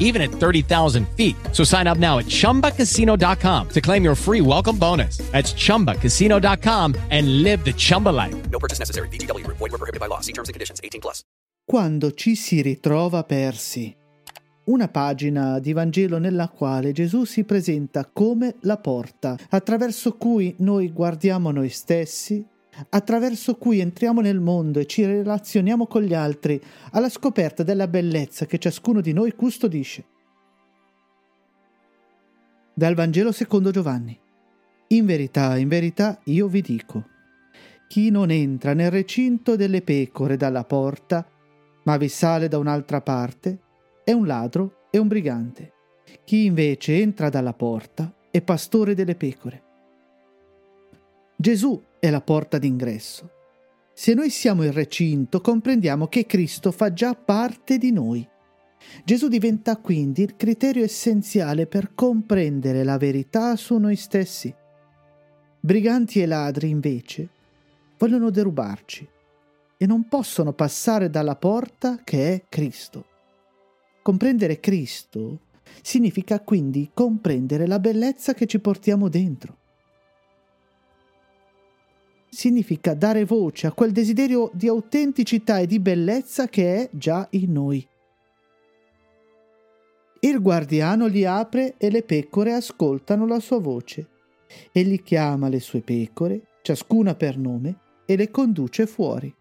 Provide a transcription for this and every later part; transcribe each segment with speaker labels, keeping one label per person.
Speaker 1: even at 30,000 feet. So sign up now at ChumbaCasino.com to claim your free welcome bonus. That's ChumbaCasino.com and live the Chumba life.
Speaker 2: No purchase necessary. Group. Void were prohibited by law. See terms and conditions. 18 plus.
Speaker 3: Quando ci si ritrova persi. Una pagina di Vangelo nella quale Gesù si presenta come la porta, attraverso cui noi guardiamo noi stessi, attraverso cui entriamo nel mondo e ci relazioniamo con gli altri, alla scoperta della bellezza che ciascuno di noi custodisce. Dal Vangelo secondo Giovanni. In verità, in verità, io vi dico, chi non entra nel recinto delle pecore dalla porta, ma vi sale da un'altra parte, è un ladro e un brigante. Chi invece entra dalla porta è pastore delle pecore. Gesù è la porta d'ingresso. Se noi siamo il recinto, comprendiamo che Cristo fa già parte di noi. Gesù diventa quindi il criterio essenziale per comprendere la verità su noi stessi. Briganti e ladri, invece, vogliono derubarci e non possono passare dalla porta che è Cristo. Comprendere Cristo significa quindi comprendere la bellezza che ci portiamo dentro. Significa dare voce a quel desiderio di autenticità e di bellezza che è già in noi. Il guardiano li apre e le pecore ascoltano la sua voce. Egli chiama le sue pecore, ciascuna per nome, e le conduce fuori.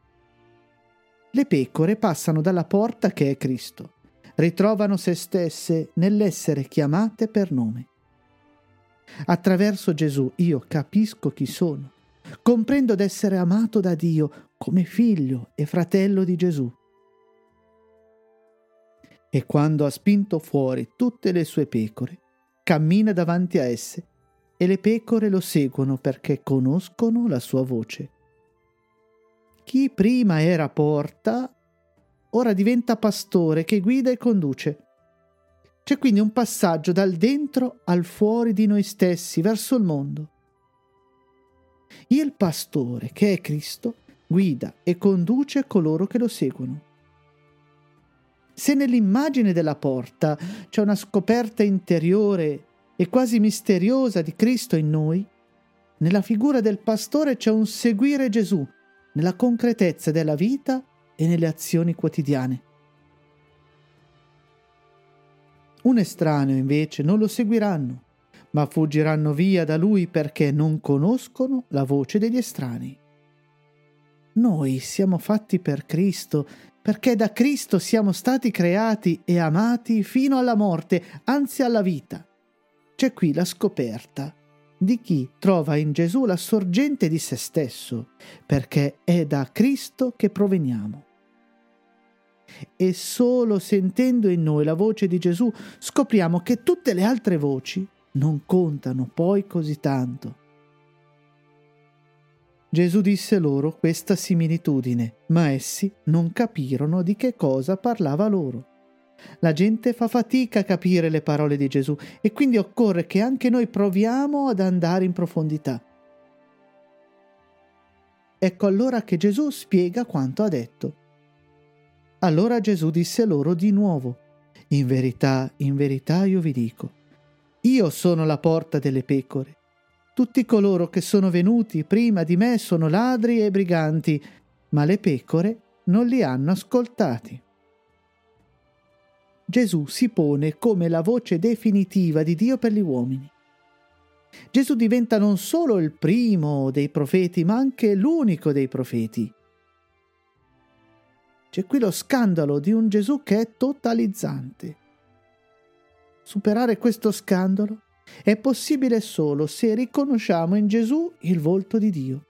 Speaker 3: Le pecore passano dalla porta che è Cristo, ritrovano se stesse nell'essere chiamate per nome. Attraverso Gesù io capisco chi sono, comprendo d'essere amato da Dio come figlio e fratello di Gesù. E quando ha spinto fuori tutte le sue pecore, cammina davanti a esse e le pecore lo seguono perché conoscono la sua voce. Chi prima era porta, ora diventa pastore che guida e conduce. C'è quindi un passaggio dal dentro al fuori di noi stessi, verso il mondo. Il pastore, che è Cristo, guida e conduce coloro che lo seguono. Se nell'immagine della porta c'è una scoperta interiore e quasi misteriosa di Cristo in noi, nella figura del pastore c'è un seguire Gesù nella concretezza della vita e nelle azioni quotidiane. Un estraneo invece non lo seguiranno, ma fuggiranno via da lui perché non conoscono la voce degli estranei. Noi siamo fatti per Cristo perché da Cristo siamo stati creati e amati fino alla morte, anzi alla vita. C'è qui la scoperta di chi trova in Gesù la sorgente di se stesso, perché è da Cristo che proveniamo. E solo sentendo in noi la voce di Gesù scopriamo che tutte le altre voci non contano poi così tanto. Gesù disse loro questa similitudine, ma essi non capirono di che cosa parlava loro. La gente fa fatica a capire le parole di Gesù e quindi occorre che anche noi proviamo ad andare in profondità. Ecco allora che Gesù spiega quanto ha detto. Allora Gesù disse loro di nuovo, In verità, in verità io vi dico, io sono la porta delle pecore. Tutti coloro che sono venuti prima di me sono ladri e briganti, ma le pecore non li hanno ascoltati. Gesù si pone come la voce definitiva di Dio per gli uomini. Gesù diventa non solo il primo dei profeti, ma anche l'unico dei profeti. C'è qui lo scandalo di un Gesù che è totalizzante. Superare questo scandalo è possibile solo se riconosciamo in Gesù il volto di Dio,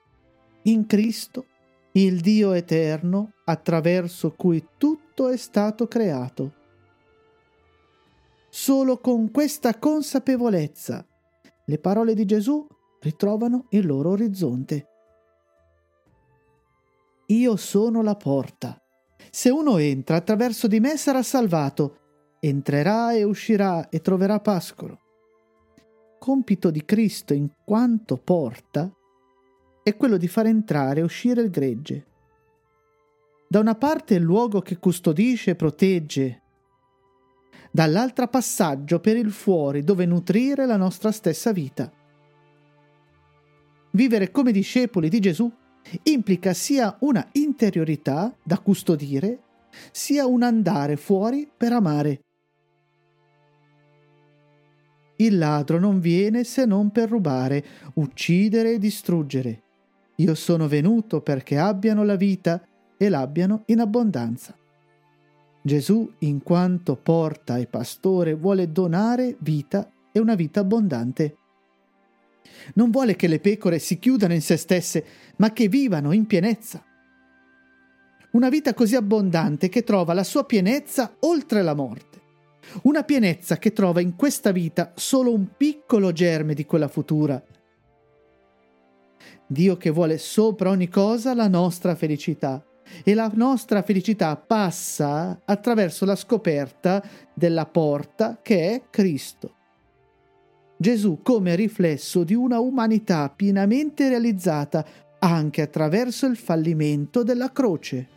Speaker 3: in Cristo, il Dio eterno attraverso cui tutto è stato creato. Solo con questa consapevolezza le parole di Gesù ritrovano il loro orizzonte. Io sono la porta. Se uno entra attraverso di me sarà salvato, entrerà e uscirà e troverà pascolo compito di Cristo in quanto porta è quello di far entrare e uscire il gregge. Da una parte il luogo che custodisce e protegge, dall'altra passaggio per il fuori dove nutrire la nostra stessa vita. Vivere come discepoli di Gesù implica sia una interiorità da custodire, sia un andare fuori per amare. Il ladro non viene se non per rubare, uccidere e distruggere. Io sono venuto perché abbiano la vita e l'abbiano in abbondanza. Gesù, in quanto porta e pastore, vuole donare vita e una vita abbondante. Non vuole che le pecore si chiudano in se stesse, ma che vivano in pienezza. Una vita così abbondante che trova la sua pienezza oltre la morte. Una pienezza che trova in questa vita solo un piccolo germe di quella futura. Dio che vuole sopra ogni cosa la nostra felicità e la nostra felicità passa attraverso la scoperta della porta che è Cristo. Gesù come riflesso di una umanità pienamente realizzata anche attraverso il fallimento della croce.